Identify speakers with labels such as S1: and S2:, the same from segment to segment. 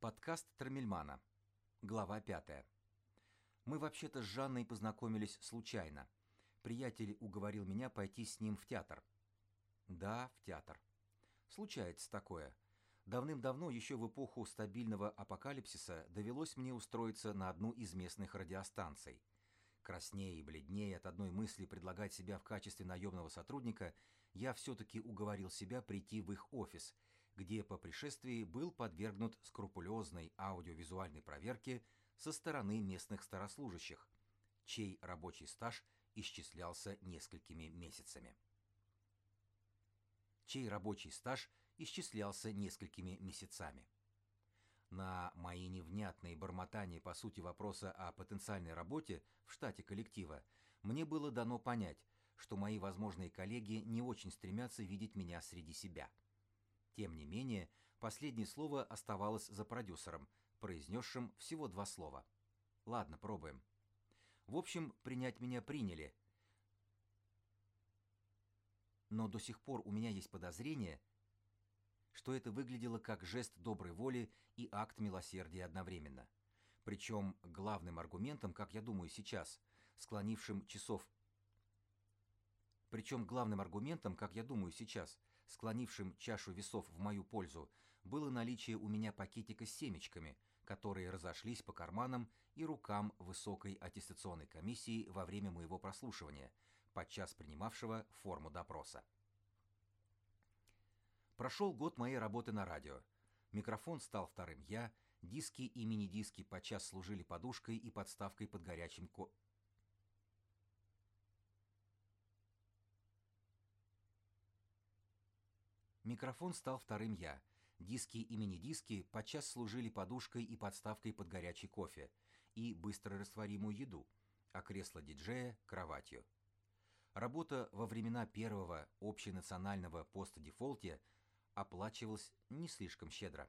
S1: Подкаст Трамельмана. Глава 5. Мы вообще-то с Жанной познакомились случайно. Приятель уговорил меня пойти с ним в театр. Да, в театр. Случается такое. Давным-давно, еще в эпоху стабильного апокалипсиса, довелось мне устроиться на одну из местных радиостанций. Краснее и бледнее от одной мысли предлагать себя в качестве наемного сотрудника, я все-таки уговорил себя прийти в их офис – где по пришествии был подвергнут скрупулезной аудиовизуальной проверке со стороны местных старослужащих, чей рабочий стаж исчислялся несколькими месяцами. Чей рабочий стаж исчислялся несколькими месяцами. На мои невнятные бормотания по сути вопроса о потенциальной работе в штате коллектива мне было дано понять, что мои возможные коллеги не очень стремятся видеть меня среди себя – тем не менее, последнее слово оставалось за продюсером, произнесшим всего два слова. Ладно, пробуем. В общем, принять меня приняли. Но до сих пор у меня есть подозрение, что это выглядело как жест доброй воли и акт милосердия одновременно. Причем главным аргументом, как я думаю сейчас, склонившим часов причем главным аргументом, как я думаю сейчас, склонившим чашу весов в мою пользу, было наличие у меня пакетика с семечками, которые разошлись по карманам и рукам высокой аттестационной комиссии во время моего прослушивания, подчас принимавшего форму допроса. Прошел год моей работы на радио. Микрофон стал вторым я, диски и мини-диски подчас служили подушкой и подставкой под горячим ко Микрофон стал вторым я. Диски и мини-диски подчас служили подушкой и подставкой под горячий кофе и быстрорастворимую еду, а кресло диджея – кроватью. Работа во времена первого общенационального постдефолте оплачивалась не слишком щедро.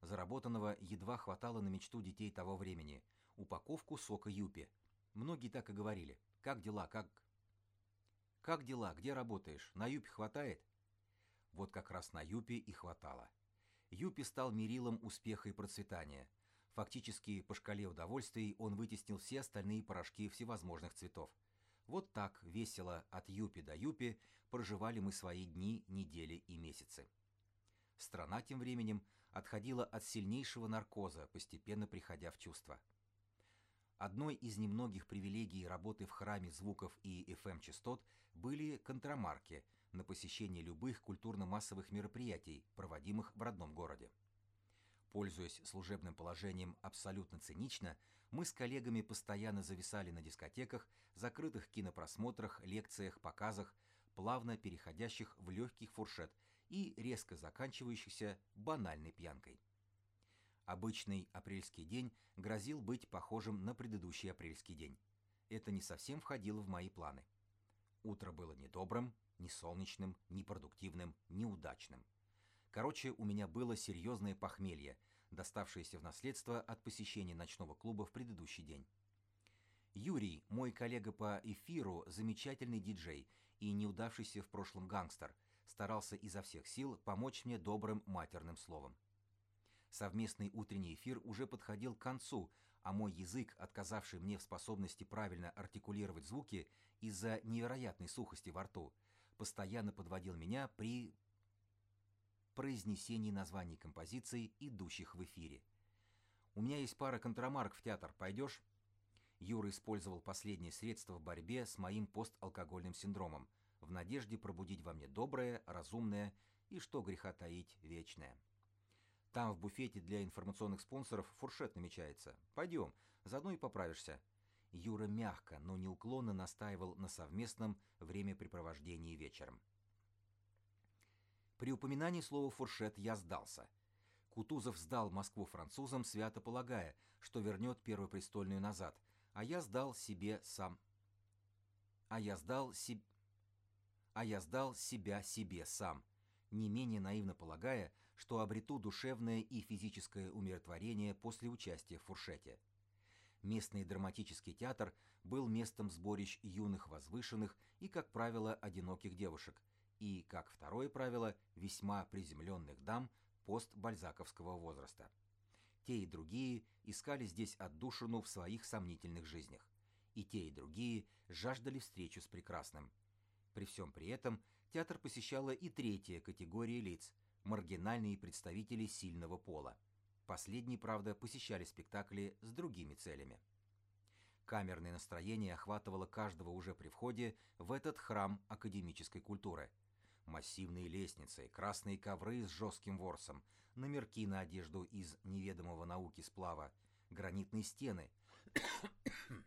S1: Заработанного едва хватало на мечту детей того времени – упаковку сока Юпи. Многие так и говорили. «Как дела? Как...» «Как дела? Где работаешь? На Юпи хватает?» Вот как раз на Юпи и хватало. Юпи стал мерилом успеха и процветания. Фактически по шкале удовольствий он вытеснил все остальные порошки всевозможных цветов. Вот так весело от Юпи до Юпи проживали мы свои дни, недели и месяцы. Страна тем временем отходила от сильнейшего наркоза, постепенно приходя в чувство. Одной из немногих привилегий работы в храме звуков и FM-частот были контрамарки на посещение любых культурно-массовых мероприятий, проводимых в родном городе. Пользуясь служебным положением абсолютно цинично, мы с коллегами постоянно зависали на дискотеках, закрытых кинопросмотрах, лекциях, показах, плавно переходящих в легкий фуршет и резко заканчивающихся банальной пьянкой. Обычный апрельский день грозил быть похожим на предыдущий апрельский день. Это не совсем входило в мои планы. Утро было недобрым, не солнечным, не продуктивным, неудачным. Короче, у меня было серьезное похмелье, доставшееся в наследство от посещения ночного клуба в предыдущий день. Юрий, мой коллега по эфиру, замечательный диджей и неудавшийся в прошлом гангстер, старался изо всех сил помочь мне добрым матерным словом. Совместный утренний эфир уже подходил к концу, а мой язык, отказавший мне в способности правильно артикулировать звуки из-за невероятной сухости во рту, постоянно подводил меня при произнесении названий композиций, идущих в эфире. «У меня есть пара контрамарок в театр. Пойдешь?» Юра использовал последнее средство в борьбе с моим посталкогольным синдромом, в надежде пробудить во мне доброе, разумное и, что греха таить, вечное. Там в буфете для информационных спонсоров фуршет намечается. Пойдем, заодно и поправишься». Юра мягко, но неуклонно настаивал на совместном времяпрепровождении вечером. При упоминании слова «фуршет» я сдался. Кутузов сдал Москву французам, свято полагая, что вернет Первопрестольную назад, а я сдал себе сам... А я сдал себе... А я сдал себя себе сам, не менее наивно полагая, что обрету душевное и физическое умиротворение после участия в фуршете. Местный драматический театр был местом сборищ юных возвышенных и, как правило, одиноких девушек, и, как второе правило, весьма приземленных дам постбальзаковского возраста. Те и другие искали здесь отдушину в своих сомнительных жизнях. И те, и другие жаждали встречу с прекрасным. При всем при этом театр посещала и третья категория лиц – маргинальные представители сильного пола. Последние, правда, посещали спектакли с другими целями. Камерное настроение охватывало каждого уже при входе в этот храм академической культуры. Массивные лестницы, красные ковры с жестким ворсом, номерки на одежду из неведомого науки сплава, гранитные стены.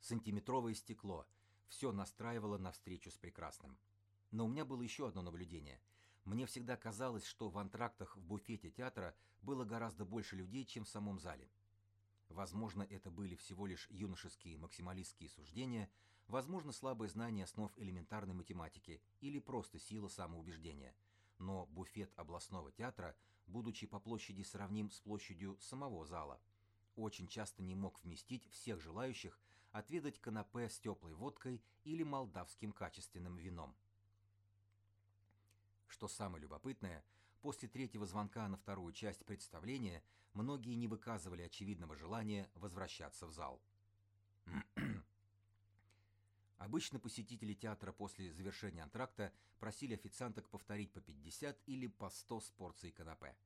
S1: Сантиметровое стекло. Все настраивало на встречу с прекрасным. Но у меня было еще одно наблюдение. Мне всегда казалось, что в антрактах в буфете театра было гораздо больше людей, чем в самом зале. Возможно, это были всего лишь юношеские максималистские суждения, возможно, слабое знание основ элементарной математики или просто сила самоубеждения. Но буфет областного театра, будучи по площади сравним с площадью самого зала, очень часто не мог вместить всех желающих отведать канапе с теплой водкой или молдавским качественным вином. Что самое любопытное, после третьего звонка на вторую часть представления многие не выказывали очевидного желания возвращаться в зал. Обычно посетители театра после завершения антракта просили официанток повторить по 50 или по 100 с порцией канапе.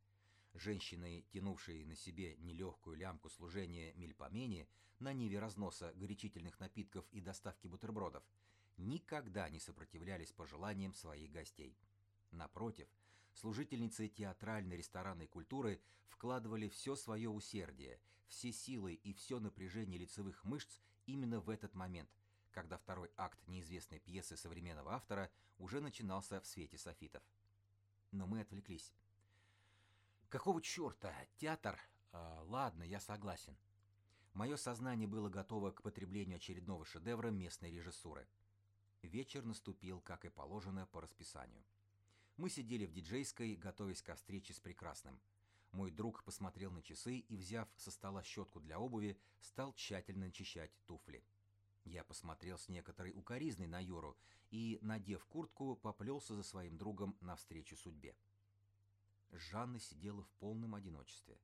S1: Женщины, тянувшие на себе нелегкую лямку служения мельпомени на ниве разноса горячительных напитков и доставки бутербродов, никогда не сопротивлялись пожеланиям своих гостей. Напротив, служительницы театральной ресторанной культуры вкладывали все свое усердие, все силы и все напряжение лицевых мышц именно в этот момент, когда второй акт неизвестной пьесы современного автора уже начинался в свете софитов. Но мы отвлеклись. Какого черта? Театр? А, ладно, я согласен. Мое сознание было готово к потреблению очередного шедевра местной режиссуры. Вечер наступил, как и положено, по расписанию. Мы сидели в диджейской, готовясь ко встрече с прекрасным. Мой друг посмотрел на часы и, взяв со стола щетку для обуви, стал тщательно начищать туфли. Я посмотрел с некоторой укоризной на Юру и, надев куртку, поплелся за своим другом навстречу судьбе. Жанна сидела в полном одиночестве.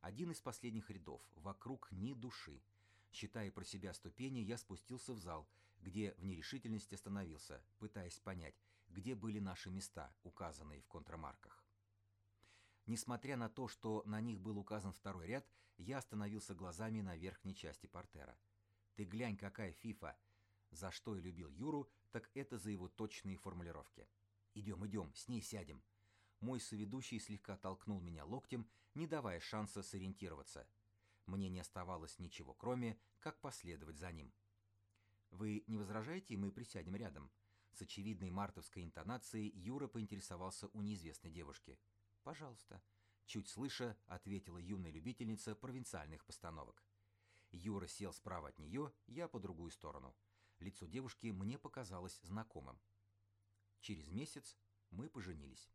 S1: Один из последних рядов, вокруг ни души. Считая про себя ступени, я спустился в зал, где в нерешительности остановился, пытаясь понять, где были наши места, указанные в контрамарках. Несмотря на то, что на них был указан второй ряд, я остановился глазами на верхней части портера. Ты глянь, какая фифа! За что я любил Юру, так это за его точные формулировки. «Идем, идем, с ней сядем». Мой соведущий слегка толкнул меня локтем, не давая шанса сориентироваться. Мне не оставалось ничего, кроме как последовать за ним. «Вы не возражаете, мы присядем рядом?» С очевидной мартовской интонацией Юра поинтересовался у неизвестной девушки. «Пожалуйста», — чуть слыша, ответила юная любительница провинциальных постановок. Юра сел справа от нее, я по другую сторону. Лицо девушки мне показалось знакомым. Через месяц мы поженились.